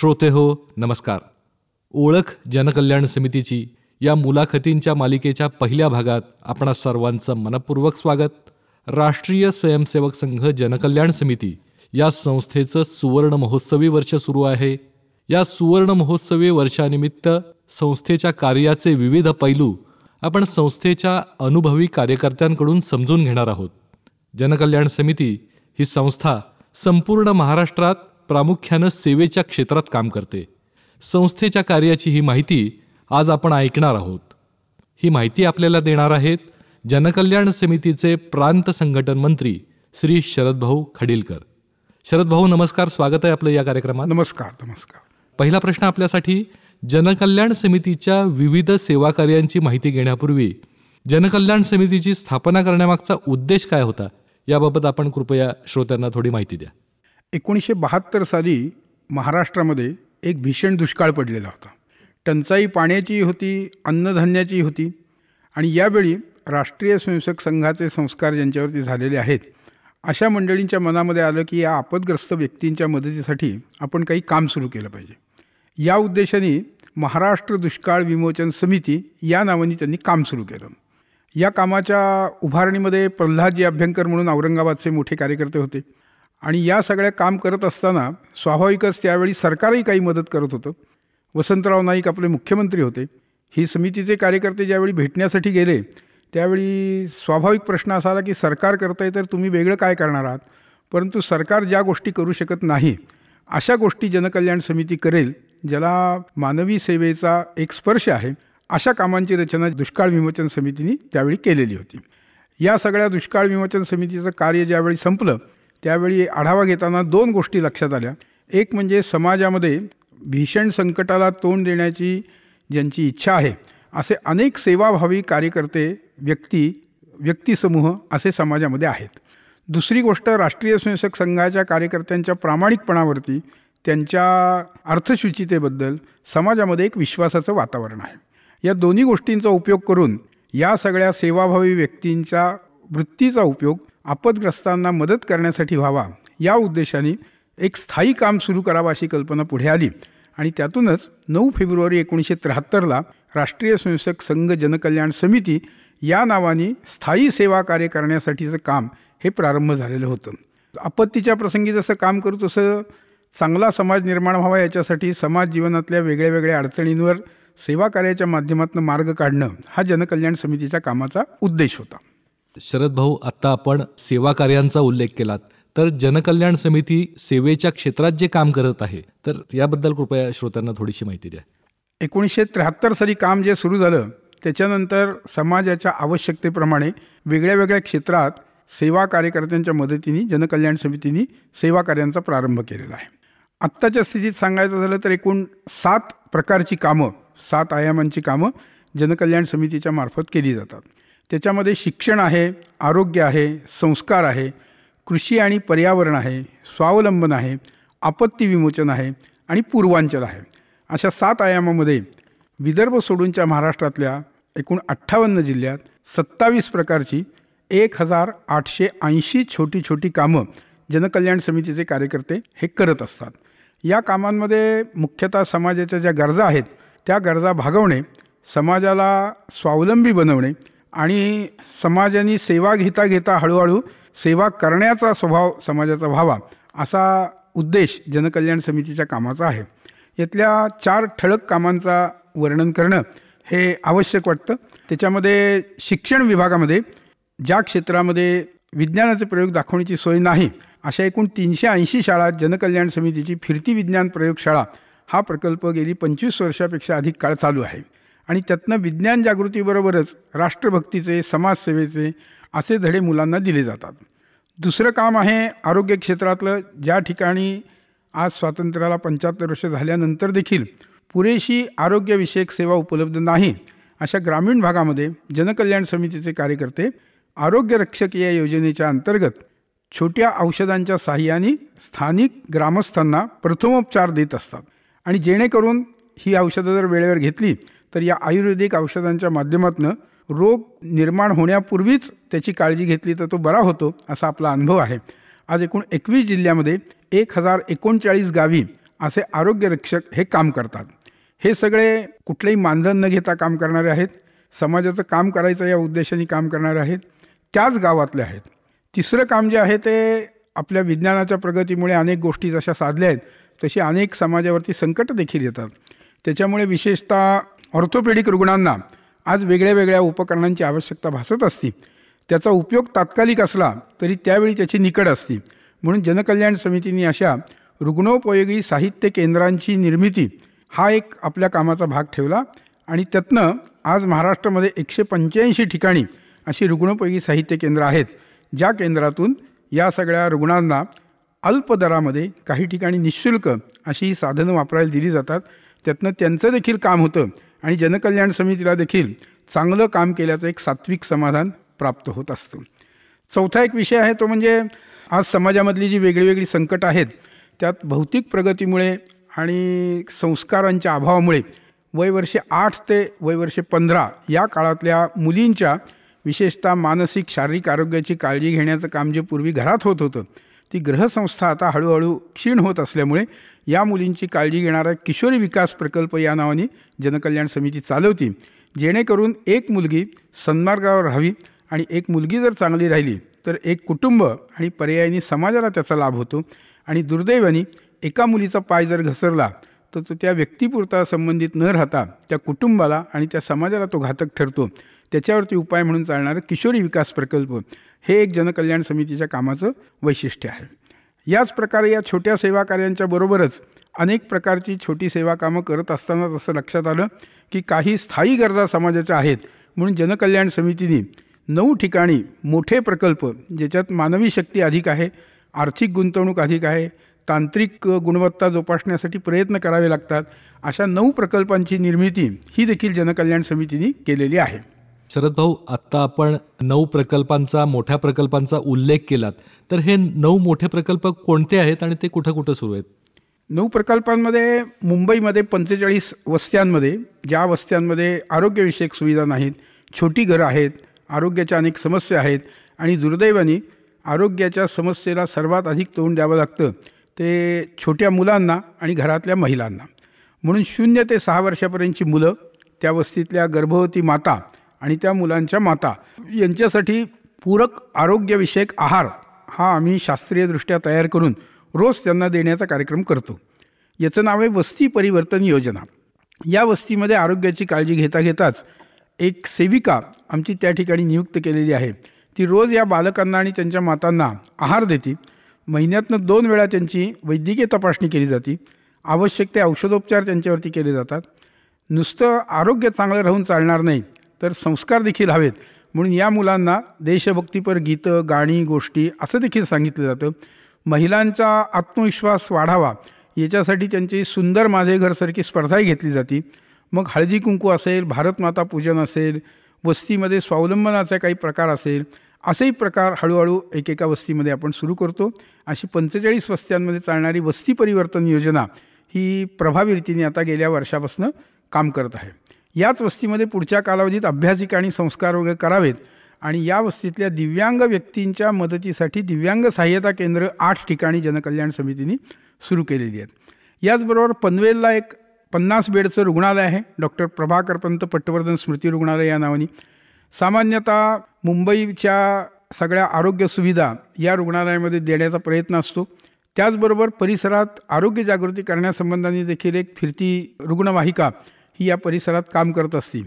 श्रोते हो नमस्कार. ओळख जनकल्याण समितीची या मुलाखतींच्या मालिकेच्या पहिल्या भागात आपणा सर्वांचं मनपूर्वक स्वागत. राष्ट्रीय स्वयंसेवक संघ जनकल्याण समिती या संस्थेचं सुवर्ण महोत्सवी वर्ष सुरू आहे. या सुवर्ण महोत्सवी वर्षानिमित्त संस्थेच्या कार्याचे विविध पैलू आपण संस्थेच्या अनुभवी कार्यकर्त्यांकडून समजून घेणार आहोत. जनकल्याण समिती ही संस्था संपूर्ण महाराष्ट्रात प्रामुख्यानं सेवेच्या क्षेत्रात काम करते. संस्थेच्या कार्याची ही माहिती आज आपण ऐकणार आहोत. ही माहिती आपल्याला देणार आहेत जनकल्याण समितीचे प्रांत संघटन मंत्री श्री शरदभाऊ खडीलकर. शरदभाऊ नमस्कार. स्वागत आहे आपलं या कार्यक्रमात. नमस्कार नमस्कार. पहिला प्रश्न आपल्यासाठी जनकल्याण समितीच्या विविध सेवा कार्यांची माहिती घेण्यापूर्वी जनकल्याण समितीची स्थापना करण्यामागचा उद्देश काय होता? याबाबत आपण कृपया श्रोत्यांना थोडी माहिती द्या. एकोणीसशे बहात्तर साली महाराष्ट्रामध्ये एक भीषण दुष्काळ पडलेला होता. टंचाई पाण्याची होती अन्नधान्याची होती आणि यावेळी राष्ट्रीय स्वयंसेवक संघाचे संस्कार ज्यांच्यावरती झालेले आहेत अशा मंडळींच्या मनामध्ये आलं की या आपदग्रस्त व्यक्तींच्या मदतीसाठी आपण काही काम सुरू केलं पाहिजे. या उद्देशाने महाराष्ट्र दुष्काळ विमोचन समिती या नावाने त्यांनी काम सुरू केलं. या कामाच्या उभारणीमध्ये प्रल्हादजी अभ्यंकर म्हणून औरंगाबादचे मोठे कार्यकर्ते होते. आणि या सगळ्या काम करत असताना स्वाभाविकच त्यावेळी सरकारही काही मदत करत होतं. वसंतराव नाईक आपले मुख्यमंत्री होते. ही समितीचे कार्यकर्ते ज्यावेळी भेटण्यासाठी गेले त्यावेळी स्वाभाविक प्रश्न असा आला की सरकार करताय तर तुम्ही वेगळं काय करणार आहात? परंतु सरकार ज्या गोष्टी करू शकत नाही अशा गोष्टी जनकल्याण समिती करेल ज्याला मानवी सेवेचा एक स्पर्श आहे अशा कामांची रचना दुष्काळ विमोचन समितीने त्यावेळी केलेली होती. या सगळ्या दुष्काळ विमोचन समितीचं कार्य ज्यावेळी संपलं त्यावेळी आढावा घेताना दोन गोष्टी लक्षात आल्या. एक म्हणजे समाजामध्ये भीषण संकटाला तोंड देण्याची ज्यांची इच्छा आहे असे अनेक सेवाभावी कार्यकर्ते व्यक्ती व्यक्तिसमूह असे समाजामध्ये आहेत. दुसरी गोष्ट राष्ट्रीय स्वयंसेवक संघाच्या कार्यकर्त्यांच्या प्रामाणिकपणावरती त्यांच्या अर्थशुचितेबद्दल समाजामध्ये एक विश्वासाचं वातावरण आहे. या दोन्ही गोष्टींचा उपयोग करून या सगळ्या सेवाभावी व्यक्तींच्या वृत्तीचा उपयोग आपदग्रस्तांना मदत करण्यासाठी व्हावा या उद्देशाने एक स्थायी काम सुरू करावं अशी कल्पना पुढे आली. आणि त्यातूनच नऊ फेब्रुवारी एकोणीसशे त्र्याहत्तरला राष्ट्रीय स्वयंसेवक संघ जनकल्याण समिती या नावाने स्थायी सेवा कार्य करण्यासाठीचं काम हे प्रारंभ झालेलं होतं. आपत्तीच्या प्रसंगी जसं काम करू तसं चांगला समाज निर्माण व्हावा याच्यासाठी समाज जीवनातल्या वेगळ्या वेगळ्या अडचणींवर सेवा कार्याच्या माध्यमातून मार्ग काढणं हा जनकल्याण समितीच्या कामाचा उद्देश होता. शरद भाऊ आत्ता आपण सेवा कार्यांचा उल्लेख केलात. तर जनकल्याण समिती सेवेच्या क्षेत्रात जे काम करत आहे तर याबद्दल कृपया श्रोत्यांना थोडीशी माहिती द्या. एकोणीसशे त्र्याहत्तर साली काम जे सुरू झालं त्याच्यानंतर समाजाच्या आवश्यकतेप्रमाणे वेगळ्या वेगळ्या क्षेत्रात सेवा कार्यकर्त्यांच्या मदतीने जनकल्याण समितीने सेवा कार्यांचा प्रारंभ केलेला आहे. आत्ताच्या स्थितीत सांगायचं झालं तर एकूण सात प्रकारची कामं सात आयामांची कामं जनकल्याण समितीच्या मार्फत केली जातात. त्याच्यामध्ये शिक्षण आहे आरोग्य आहे संस्कार आहे कृषी आणि पर्यावरण आहे स्वावलंबन आहे आपत्ती विमोचन आहे आणि पूर्वांचल आहे. अशा सात आयामामध्ये विदर्भ सोडूनच्या महाराष्ट्रातल्या एकूण अठ्ठावन्न जिल्ह्यात सत्तावीस प्रकारची एक हजार आठशे ऐंशी छोटी छोटी कामं जनकल्याण समितीचे कार्यकर्ते हे करत असतात. या कामांमध्ये मुख्यतः समाजाच्या ज्या गरजा आहेत त्या गरजा भागवणे समाजाला स्वावलंबी बनवणे आणि समाजाने सेवा घेता घेता हळूहळू सेवा करण्याचा स्वभाव समाजाचा व्हावा असा उद्देश जनकल्याण समितीच्या कामाचा आहे. यातल्या चार ठळक कामांचा वर्णन करणं हे आवश्यक वाटतं. त्याच्यामध्ये शिक्षण विभागामध्ये ज्या क्षेत्रामध्ये विज्ञानाचे प्रयोग दाखवण्याची सोय नाही अशा एकूण तीनशे ऐंशी शाळा जनकल्याण समितीची फिरती विज्ञान प्रयोगशाळा हा प्रकल्प गेली पंचवीस वर्षापेक्षा अधिक काळ चालू आहे. आणि त्यातनं विज्ञान जागृतीबरोबरच राष्ट्रभक्तीचे समाजसेवेचे असे धडे मुलांना दिले जातात. दुसरं काम आहे आरोग्य क्षेत्रातलं. ज्या ठिकाणी आज स्वातंत्र्याला पंच्याहत्तर वर्ष झाल्यानंतर देखील पुरेशी आरोग्यविषयक सेवा उपलब्ध नाही अशा ग्रामीण भागामध्ये जनकल्याण समितीचे कार्यकर्ते आरोग्य रक्षक या योजनेच्या अंतर्गत छोट्या औषधांच्या साहाय्याने स्थानिक ग्रामस्थांना प्रथमोपचार देत असतात. आणि जेणेकरून ही औषधं जर वेळेवर घेतली तर या आयुर्वेदिक औषधांच्या माध्यमातून रोग निर्माण होण्यापूर्वीच त्याची काळजी घेतली तर तो बरा होतो असा आपला अनुभव आहे. आज एकूण एकवीस जिल्ह्यामध्ये एक हजार एकोणचाळीस गावी असे आरोग्यरक्षक हे काम करतात. हे सगळे कुठलेही मानधन न घेता काम करणारे आहेत. समाजाचं काम करायचं या उद्देशाने काम करणारे आहेत. त्याच गावातले आहेत. तिसरं काम जे आहे ते आपल्या विज्ञानाच्या प्रगतीमुळे अनेक गोष्टी जशा साधल्या आहेत तशी अनेक समाजावरती संकट देखील येतात. त्याच्यामुळे विशेषतः ऑर्थोपेडिक रुग्णांना आज वेगळ्या वेगळ्या उपकरणांची आवश्यकता भासत असते. त्याचा उपयोग तात्कालिक असला तरी त्यावेळी त्याची निकड असते. म्हणून जनकल्याण समितीने अशा रुग्णोपयोगी साहित्य केंद्रांची निर्मिती हा एक आपल्या कामाचा भाग ठेवला आणि त्यातनं आज महाराष्ट्रामध्ये एकशे पंच्याऐंशी ठिकाणी अशी रुग्णोपयोगी साहित्य केंद्र आहेत ज्या केंद्रातून या सगळ्या रुग्णांना अल्प दरामध्ये काही ठिकाणी निशुल्क अशी ही साधनं वापरायला दिली जातात. त्यातनं त्यांचं देखील काम होतं आणि जनकल्याण समितीला देखील चांगलं काम केल्याचं एक सात्विक समाधान प्राप्त होत असतं. चौथा एक विषय आहे तो म्हणजे आज समाजामधली जी वेगळी वेगळी संकट आहेत त्यात भौतिक प्रगतीमुळे आणि संस्कारांच्या अभावामुळे वयवर्षे आठ ते वयवर्षे पंधरा या काळातल्या मुलींच्या विशेषतः मानसिक शारीरिक आरोग्याची काळजी घेण्याचं काम जे पूर्वी घरात होत होतं ती ग्रहसंस्था आता हळूहळू क्षीण होत असल्यामुळे या मुलींची काळजी घेणारा किशोरी विकास प्रकल्प या नावाने जनकल्याण समिती चालवती. जेणेकरून एक मुलगी सन्मार्गावर राहावी आणि एक मुलगी जर चांगली राहिली तर एक कुटुंब आणि पर्यायाने समाजाला त्याचा लाभ होतो आणि दुर्दैवाने एका मुलीचा पाय जर घसरला तर तो त्या व्यक्तीपुरता संबंधित न राहता त्या कुटुंबाला आणि त्या समाजाला तो घातक ठरतो. त्याच्यावरती उपाय म्हणून चालणारं किशोरी विकास प्रकल्प हे एक जनकल्याण समितीच्या कामाचं वैशिष्ट्य आहे. याच प्रकारे या छोट्या सेवा कार्यांच्या बरोबरच अनेक प्रकारची छोटी सेवा कामं करत असतानाच असं लक्षात आलं की काही स्थायी गरजा समाजाच्या आहेत. म्हणून जनकल्याण समितीने नऊ ठिकाणी मोठे प्रकल्प ज्याच्यात मानवी शक्ती अधिक आहे आर्थिक गुंतवणूक अधिक आहे तांत्रिक गुणवत्ता जोपासण्यासाठी प्रयत्न करावे लागतात अशा नऊ प्रकल्पांची निर्मिती ही देखील जनकल्याण समितीने केलेली आहे. शरद भाऊ आत्ता आपण नऊ प्रकल्पांचा मोठ्या प्रकल्पांचा उल्लेख केलात. तर हे नऊ मोठे प्रकल्प कोणते आहेत आणि ते कुठं कुठं सुरू आहेत? नऊ प्रकल्पांमध्ये मुंबईमध्ये पंचेचाळीस वस्त्यांमध्ये ज्या वस्त्यांमध्ये आरोग्यविषयक सुविधा नाहीत छोटी घरं आहेत आरोग्याच्या अनेक समस्या आहेत आणि दुर्दैवाने आरोग्याच्या समस्येला सर्वात अधिक तोंड द्यावं लागतं ते छोट्या मुलांना आणि घरातल्या महिलांना. म्हणून शून्य ते सहा वर्षापर्यंतची मुलं त्या वस्तीतल्या गर्भवती माता आणि त्या मुलांच्या माता. यांच्यासाठी पूरक आरोग्यविषयक आहार हा आम्ही शास्त्रीयदृष्ट्या तयार करून रोज त्यांना देण्याचा कार्यक्रम करतो. याचं नाव आहे वस्ती परिवर्तन योजना. या वस्तीमध्ये आरोग्याची काळजी घेता घेताच एक सेविका आमची त्या ठिकाणी नियुक्त केलेली आहे. ती रोज या बालकांना आणि त्यांच्या मातांना आहार देते. महिन्यातनं दोन वेळा त्यांची वैद्यकीय तपासणी केली जाते. आवश्यक ते औषधोपचार त्यांच्यावरती केले जातात. नुसतं आरोग्य चांगलं राहून चालणार नाही तर संस्कार देखील हवेत. म्हणून या मुलांना देशभक्तीपर गीतं गाणी गोष्टी असं देखील सांगितलं जातं. महिलांचा आत्मविश्वास वाढावा याच्यासाठी त्यांची सुंदर माझे घरसारखी स्पर्धाही घेतली जाते. मग हळदी कुंकू असेल भारतमाता पूजन असेल वस्तीमध्ये स्वावलंबनाचा काही प्रकार असेल असेही प्रकार हळूहळू एकेका वस्तीमध्ये आपण सुरू करतो. अशी पंचेचाळीस वस्त्यांमध्ये चालणारी वस्ती परिवर्तन योजना ही प्रभावी रीतीने आता गेल्या वर्षापासून काम करत आहे. याच वस्तीमध्ये पुढच्या कालावधीत अभ्यासिका आणि संस्कार वगैरे करावेत. आणि या वस्तीतल्या दिव्यांग व्यक्तींच्या मदतीसाठी दिव्यांग सहाय्यता केंद्र आठ ठिकाणी जनकल्याण समितीने सुरू केलेली आहेत. याचबरोबर पनवेलला एक पन्नास बेडचं रुग्णालय आहे. डॉक्टर प्रभाकर पंत पटवर्धन स्मृती रुग्णालय या नावाने. सामान्यतः मुंबईच्या सगळ्या आरोग्य सुविधा या रुग्णालयामध्ये देण्याचा प्रयत्न असतो. त्याचबरोबर परिसरात आरोग्य जागृती करण्यासंबंधाने देखील एक फिरती रुग्णवाहिका ही या परिसरात काम करत असते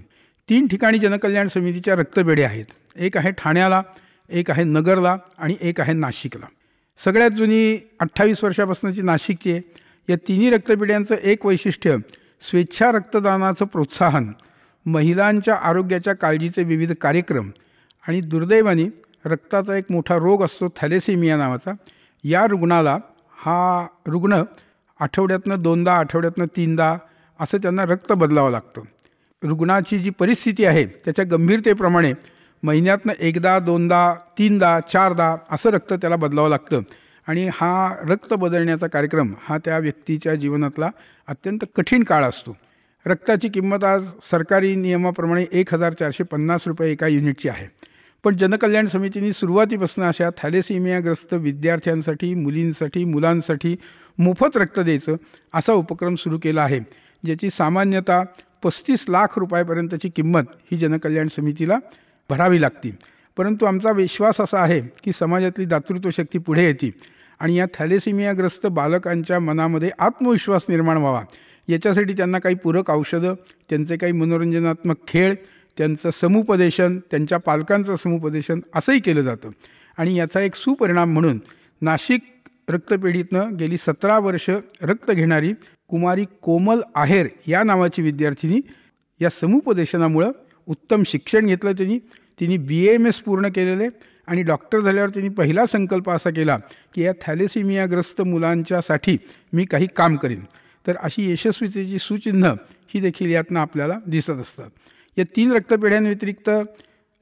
तीन ठिकाणी जनकल्याण समितीच्या रक्तपेढ्या आहेत. एक आहे ठाण्याला एक आहे नगरला आणि एक आहे नाशिकला. सगळ्यात जुनी अठ्ठावीस वर्षापासूनची नाशिकची आहे. या तिन्ही रक्तपेढ्यांचं एक वैशिष्ट्य स्वेच्छा रक्तदानाचं प्रोत्साहन महिलांच्या आरोग्याच्या काळजीचे विविध कार्यक्रम आणि दुर्दैवाने रक्ताचा एक मोठा रोग असतो थॅलेसेमिया नावाचा. या रुग्णाला हा रुग्ण आठवड्यातनं दोनदा आठवड्यातनं तीनदा असं त्यांना रक्त बदलावं लागतं. रुग्णाची जी परिस्थिती आहे त्याच्या गंभीरतेप्रमाणे महिन्यातनं एकदा दोनदा तीनदा चारदा असं रक्त त्याला बदलावं लागतं. आणि हा रक्त बदलण्याचा कार्यक्रम हा त्या व्यक्तीच्या जीवनातला अत्यंत कठीण काळ असतो. रक्ताची किंमत आज सरकारी नियमाप्रमाणे एक हजार चारशे पन्नास रुपये एका युनिटची आहे. पण जनकल्याण समितीने सुरुवातीपासून अशा थॅलेसिमियाग्रस्त विद्यार्थ्यांसाठी मुलींसाठी मुलांसाठी मोफत रक्त द्यायचं असा उपक्रम सुरू केला आहे. ज्याची सामान्यतः पस्तीस लाख रुपयापर्यंतची किंमत ही जनकल्याण समितीला भरावी लागते. परंतु आमचा विश्वास असा आहे की समाजातली दातृत्व शक्ती पुढे येते आणि या थॅलेसिमियाग्रस्त बालकांच्या मनामध्ये आत्मविश्वास निर्माण व्हावा. याच्यासाठी त्यांना काही पूरक औषधं त्यांचे काही मनोरंजनात्मक खेळ त्यांचं समुपदेशन त्यांच्या पालकांचं समुपदेशन असंही केलं जातं. आणि याचा एक सुपरिणाम म्हणून नाशिक रक्तपेढीतनं गेली सतरा वर्ष रक्त घेणारी कुमारी कोमल आहेर या नावाची विद्यार्थिनी या समुपदेशनामुळं उत्तम शिक्षण घेतलं त्यांनी. तिने बी एम एस पूर्ण केलेले आणि डॉक्टर झाल्यावर त्यांनी पहिला संकल्प असा केला की या थॅलेसिमियाग्रस्त मुलांच्यासाठी मी काही काम करीन. तर अशी यशस्वीतेची सुचिन्ह ही देखील यातनं आपल्याला दिसत असतात. या तीन रक्तपेढ्यांव्यतिरिक्त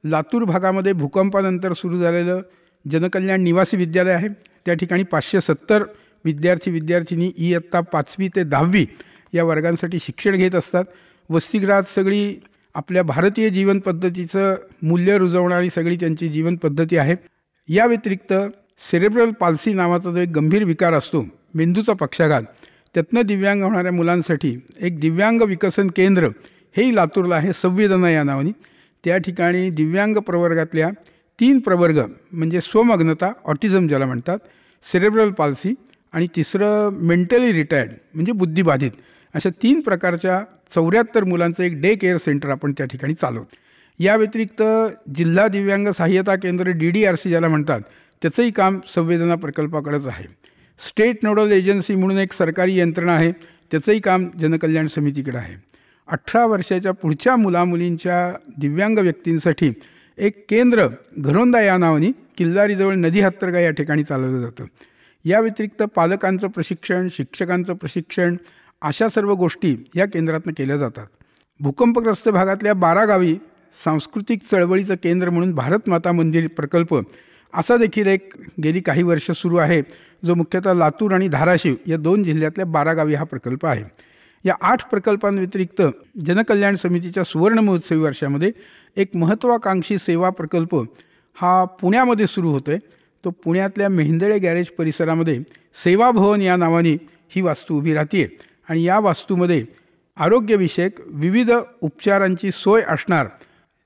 लातूर भागामध्ये भूकंपानंतर सुरू झालेलं जनकल्याण निवासी विद्यालय आहे. त्या ठिकाणी पाचशे सत्तर विद्यार्थी विद्यार्थिनी इयत्ता पाचवी ते दहावी या वर्गांसाठी शिक्षण घेत असतात. वसतिगृहात सगळी आपल्या भारतीय जीवन पद्धतीचं मूल्य रुजवणारी सगळी त्यांची जीवनपद्धती आहे. या व्यतिरिक्त सेरेब्रल पाल्सी नावाचा जो एक गंभीर विकार असतो मेंदूचा पक्षाघात त्यातनं दिव्यांग होणाऱ्या मुलांसाठी एक दिव्यांग विकसन केंद्र हेही लातूरला आहे संवेदना या नावाने. त्या ठिकाणी दिव्यांग प्रवर्गातल्या तीन प्रवर्ग म्हणजे स्वमग्नता ऑटिझम ज्याला म्हणतात सेरेब्रल पाल्सी आणि तिसरं मेंटली रिटायर्ड म्हणजे बुद्धिबाधित. अशा तीन प्रकारच्या चौऱ्याहत्तर मुलांचं एक डे केअर सेंटर आपण त्या ठिकाणी चालवतो. या व्यतिरिक्त जिल्हा दिव्यांग सहाय्यता केंद्र डी डी आर सी ज्याला म्हणतात त्याचंही काम संवेदना प्रकल्पाकडेच आहे. स्टेट नोडल एजन्सी म्हणून एक सरकारी यंत्रणा आहे त्याचंही काम जनकल्याण समितीकडे आहे. अठरा वर्षाच्या पुढच्या मुलामुलींच्या दिव्यांग व्यक्तींसाठी एक केंद्र घरोंदा या नावाने किल्लारीजवळ नदी हत्तरगा या ठिकाणी चालवलं जातं. या व्यतिरिक्त पालकांचं प्रशिक्षण शिक्षकांचं प्रशिक्षण अशा सर्व गोष्टी या केंद्रातनं केल्या जातात. भूकंपग्रस्त भागातल्या बारा गावी सांस्कृतिक चळवळीचं केंद्र म्हणून भारत माता मंदिर प्रकल्प असा देखील एक गेली काही वर्ष सुरू आहे जो मुख्यतः लातूर आणि धाराशिव या दोन जिल्ह्यातल्या बारा गावी हा प्रकल्प आहे. या आठ प्रकल्पांव्यतिरिक्त जनकल्याण समितीच्या सुवर्ण महोत्सवी वर्षामध्ये एक महत्त्वाकांक्षी सेवा प्रकल्प हा पुण्यामध्ये सुरू होतो आहे तो पुण्यातल्या मेहंदळे गॅरेज परिसरामध्ये सेवाभवन या नावाने ही वास्तू उभी राहते आणि या वास्तूमध्ये आरोग्यविषयक विविध उपचारांची सोय असणार.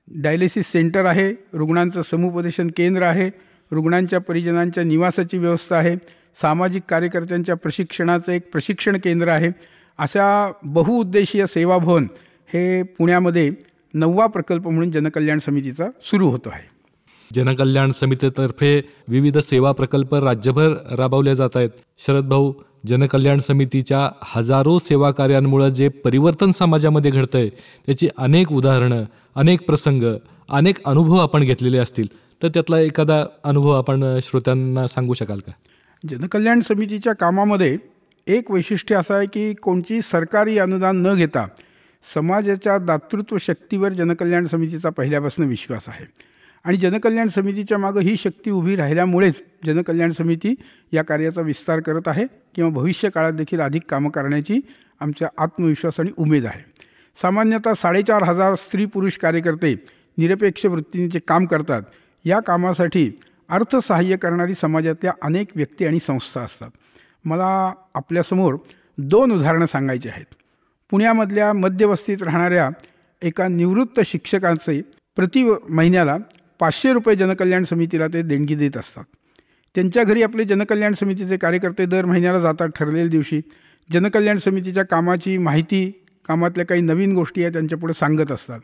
डायलिसिस सेंटर आहे रुग्णांचं समुपदेशन केंद्र आहे रुग्णांच्या परिजनांच्या निवासाची व्यवस्था आहे सामाजिक कार्यकर्त्यांच्या प्रशिक्षणाचं एक प्रशिक्षण केंद्र आहे. अशा बहुउद्देशीय सेवाभवन हे पुण्यामध्ये नववा प्रकल्प म्हणून जनकल्याण समितीचा सुरू होतो आहे. जनकल्याण समितीतर्फे विविध सेवा प्रकल्प राज्यभर राबवले जात आहेत. शरद भाऊ जनकल्याण समितीच्या हजारो सेवा कार्यांमुळे जे परिवर्तन समाजामध्ये घडतंय त्याची अनेक उदाहरणं अनेक प्रसंग अनेक अनुभव आपण घेतलेले असतील. तर त्यातला एखादा अनुभव आपण श्रोत्यांना सांगू शकाल का? जनकल्याण समितीच्या कामामध्ये एक वैशिष्ट्य असं आहे की कोणची सरकारी अनुदान न घेता समाजाच्या दातृत्व शक्तीवर जनकल्याण समितीचा पहिल्यापासून विश्वास आहे. आणि जनकल्याण समितीच्या मागं ही शक्ती उभी राहिल्यामुळेच जनकल्याण समिती या कार्याचा विस्तार करत आहे किंवा भविष्य काळात देखील अधिक कामं करण्याची आमच्या आत्मविश्वास आणि उमेद आहे. सामान्यतः साडेचार हजार स्त्री पुरुष कार्यकर्ते निरपेक्ष वृत्तीने काम करतात या कामासाठी अर्थसहाय्य करणारी समाजातल्या अनेक व्यक्ती आणि संस्था असतात. मला आपल्यासमोर दोन उदाहरणं सांगायची आहेत. पुण्यामधल्या मध्यवस्तीत राहणाऱ्या एका निवृत्त शिक्षकांचे प्रति महिन्याला पाचशे रुपये जनकल्याण समितीला ते देणगी देत असतात. त्यांच्या घरी आपले जनकल्याण समितीचे कार्यकर्ते दर महिन्याला जातात ठरलेल्या दिवशी. जनकल्याण समितीच्या कामाची माहिती कामातल्या काही नवीन गोष्टी आहेत त्यांच्यापुढे सांगत असतात.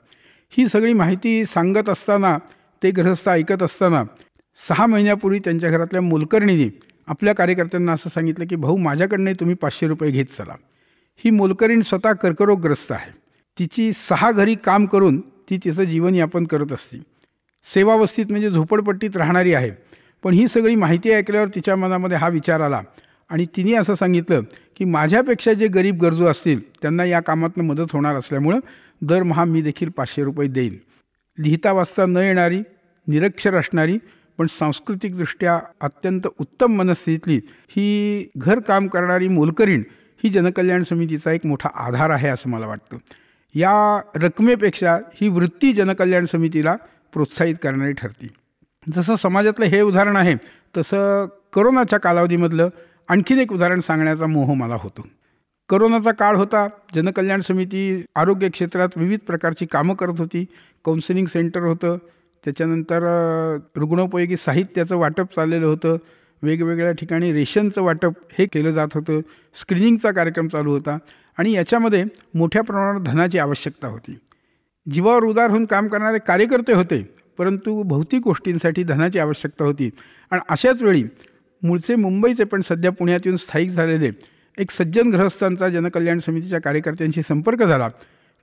ही सगळी माहिती सांगत असताना ते गृहस्थ ऐकत असताना सहा महिन्यापूर्वी त्यांच्या घरातल्या मोलकर्णीने आपल्या कार्यकर्त्यांना असं सांगितलं की भाऊ माझ्याकडनं तुम्ही पाचशे रुपये घेत चला. ही मोलकरीण स्वतः कर्करोगग्रस्त आहे. तिची सहा घरी काम करून ती तिचं जीवनयापन करत असते. सेवावस्थित म्हणजे झोपडपट्टीत राहणारी आहे. पण ही सगळी माहिती ऐकल्यावर तिच्या मनामध्ये हा विचार आला. आणि तिने असं सांगितलं की माझ्यापेक्षा जे गरीब गरजू असतील त्यांना या कामातनं मदत होणार असल्यामुळं दरमहा मी देखील पाचशे रुपये देईन. लिहिता वाचता न येणारी निरक्षर असणारी पण सांस्कृतिकदृष्ट्या अत्यंत उत्तम मनस्थितीतली ही घरकाम करणारी मोलकरीण ही जनकल्याण समितीचा एक मोठा आधार आहे असं मला वाटतं. या रकमेपेक्षा ही वृत्ती जनकल्याण समितीला प्रोत्साहित करणारी ठरते जसं समाजातलं हे उदाहरण आहे तसं करोनाच्या कालावधीमधलं आणखीन एक उदाहरण सांगण्याचा मोह मला होतो. करोनाचा काळ होता जनकल्याण समिती आरोग्य क्षेत्रात विविध प्रकारची कामं करत होती काउन्सिलिंग सेंटर होतं त्याच्यानंतर रुग्णोपयोगी साहित्याचं वाटप चाललेलं होतं वेगवेगळ्या ठिकाणी रेशनचं वाटप हे केलं जात होतं स्क्रीनिंगचा कार्यक्रम चालू होता आणि याच्यामध्ये मोठ्या प्रमाणात धनाची आवश्यकता होती. जीवावर उदार होऊन काम करणारे कार्यकर्ते होते परंतु भौतिक गोष्टींसाठी धनाची आवश्यकता होती. आणि अशाच वेळी मूळचे मुंबईचे पण सध्या पुण्यात येऊन स्थायिक झालेले एक सज्जन ग्रहस्थांचा जनकल्याण समितीच्या कार्यकर्त्यांशी संपर्क झाला.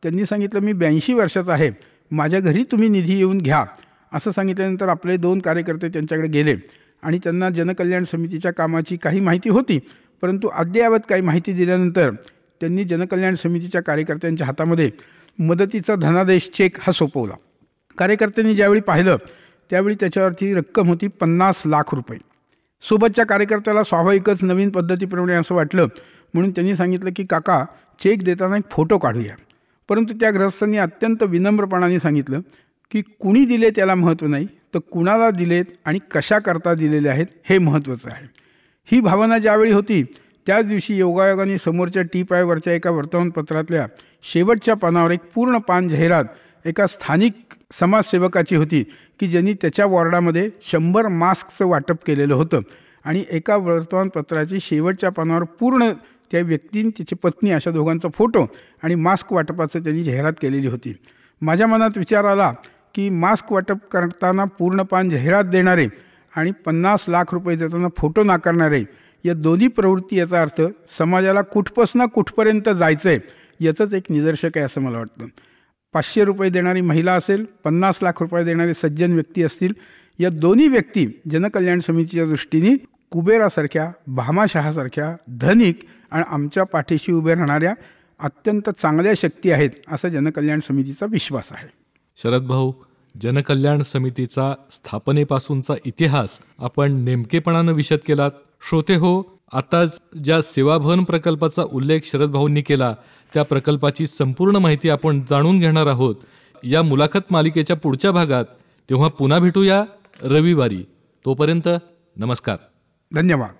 त्यांनी सांगितलं मी ब्याऐंशी वर्षाचा आहे. माझ्या घरी तुम्ही निधी येऊन घ्या. असं सांगितल्यानंतर आपले दोन कार्यकर्ते त्यांच्याकडे गेले आणि त्यांना जनकल्याण समितीच्या कामाची काही माहिती होती परंतु अद्ययावत काही माहिती दिल्यानंतर त्यांनी जनकल्याण समितीच्या कार्यकर्त्यांच्या हातामध्ये मदतीचा धनादेश चेक हा सोपवला. कार्यकर्त्यांनी ज्यावेळी पाहिलं त्यावेळी त्याच्यावरती रक्कम होती पन्नास लाख रुपये. सोबतच्या कार्यकर्त्याला स्वाभाविकच नवीन पद्धतीप्रमाणे असं वाटलं म्हणून त्यांनी सांगितलं की काका चेक देताना एक फोटो काढूया. परंतु त्या ग्रस्तांनी अत्यंत विनम्रपणाने सांगितलं की कुणी दिले त्याला महत्त्व नाही तर कुणाला दिलेत आणि कशा करता दिलेले आहेत हे महत्त्वाचं आहे. ही भावना ज्यावेळी होती त्याच दिवशी योगायोगाने समोरच्या टी पायवरच्या एका वर्तमानपत्रातल्या शेवटच्या पानावर एक पूर्ण पान जाहिरात एका स्थानिक समाजसेवकाची होती की ज्यांनी त्याच्या वॉर्डामध्ये शंभर मास्कचं वाटप केलेलं होतं. आणि एका वर्तमानपत्राची शेवटच्या पानावर पूर्ण त्या व्यक्तीन त्याची पत्नी अशा दोघांचा फोटो आणि मास्क वाटपाचं त्यांनी जाहिरात केलेली होती. माझ्या मनात विचार आला की मास्क वाटप करताना पूर्ण पान जाहिरात देणारे आणि पन्नास लाख रुपये देताना फोटो नाकारणारे या दोन्ही प्रवृत्ती याचा अर्थ समाजाला कुठपासनं कुठपर्यंत जायचं आहे याचंच एक निदर्शक आहे असं मला वाटतं. पाचशे रुपये देणारी महिला असेल पन्नास लाख रुपये देणारे सज्जन व्यक्ती असतील या दोन्ही व्यक्ती जनकल्याण समितीच्या दृष्टीने कुबेरासारख्या भामाशहासारख्या धनिक आणि आमच्या पाठीशी उभे राहणाऱ्या अत्यंत चांगल्या शक्ती आहेत असा जनकल्याण समितीचा विश्वास आहे. शरद भाऊ जनकल्याण समितीचा स्थापनेपासूनचा इतिहास आपण नेमकेपणानं विशद केलात? श्रोते हो आता ज्या सेवाभवन प्रकल्पाचा उल्लेख शरद भाऊंनी केला त्या प्रकल्पाची संपूर्ण माहिती आपण जाणून घेणार आहोत. या मुलाखत मालिकेच्या पुढच्या भागात तेव्हा पुन्हा भेटूया रविवारी. तोपर्यंत नमस्कार. धन्यवाद.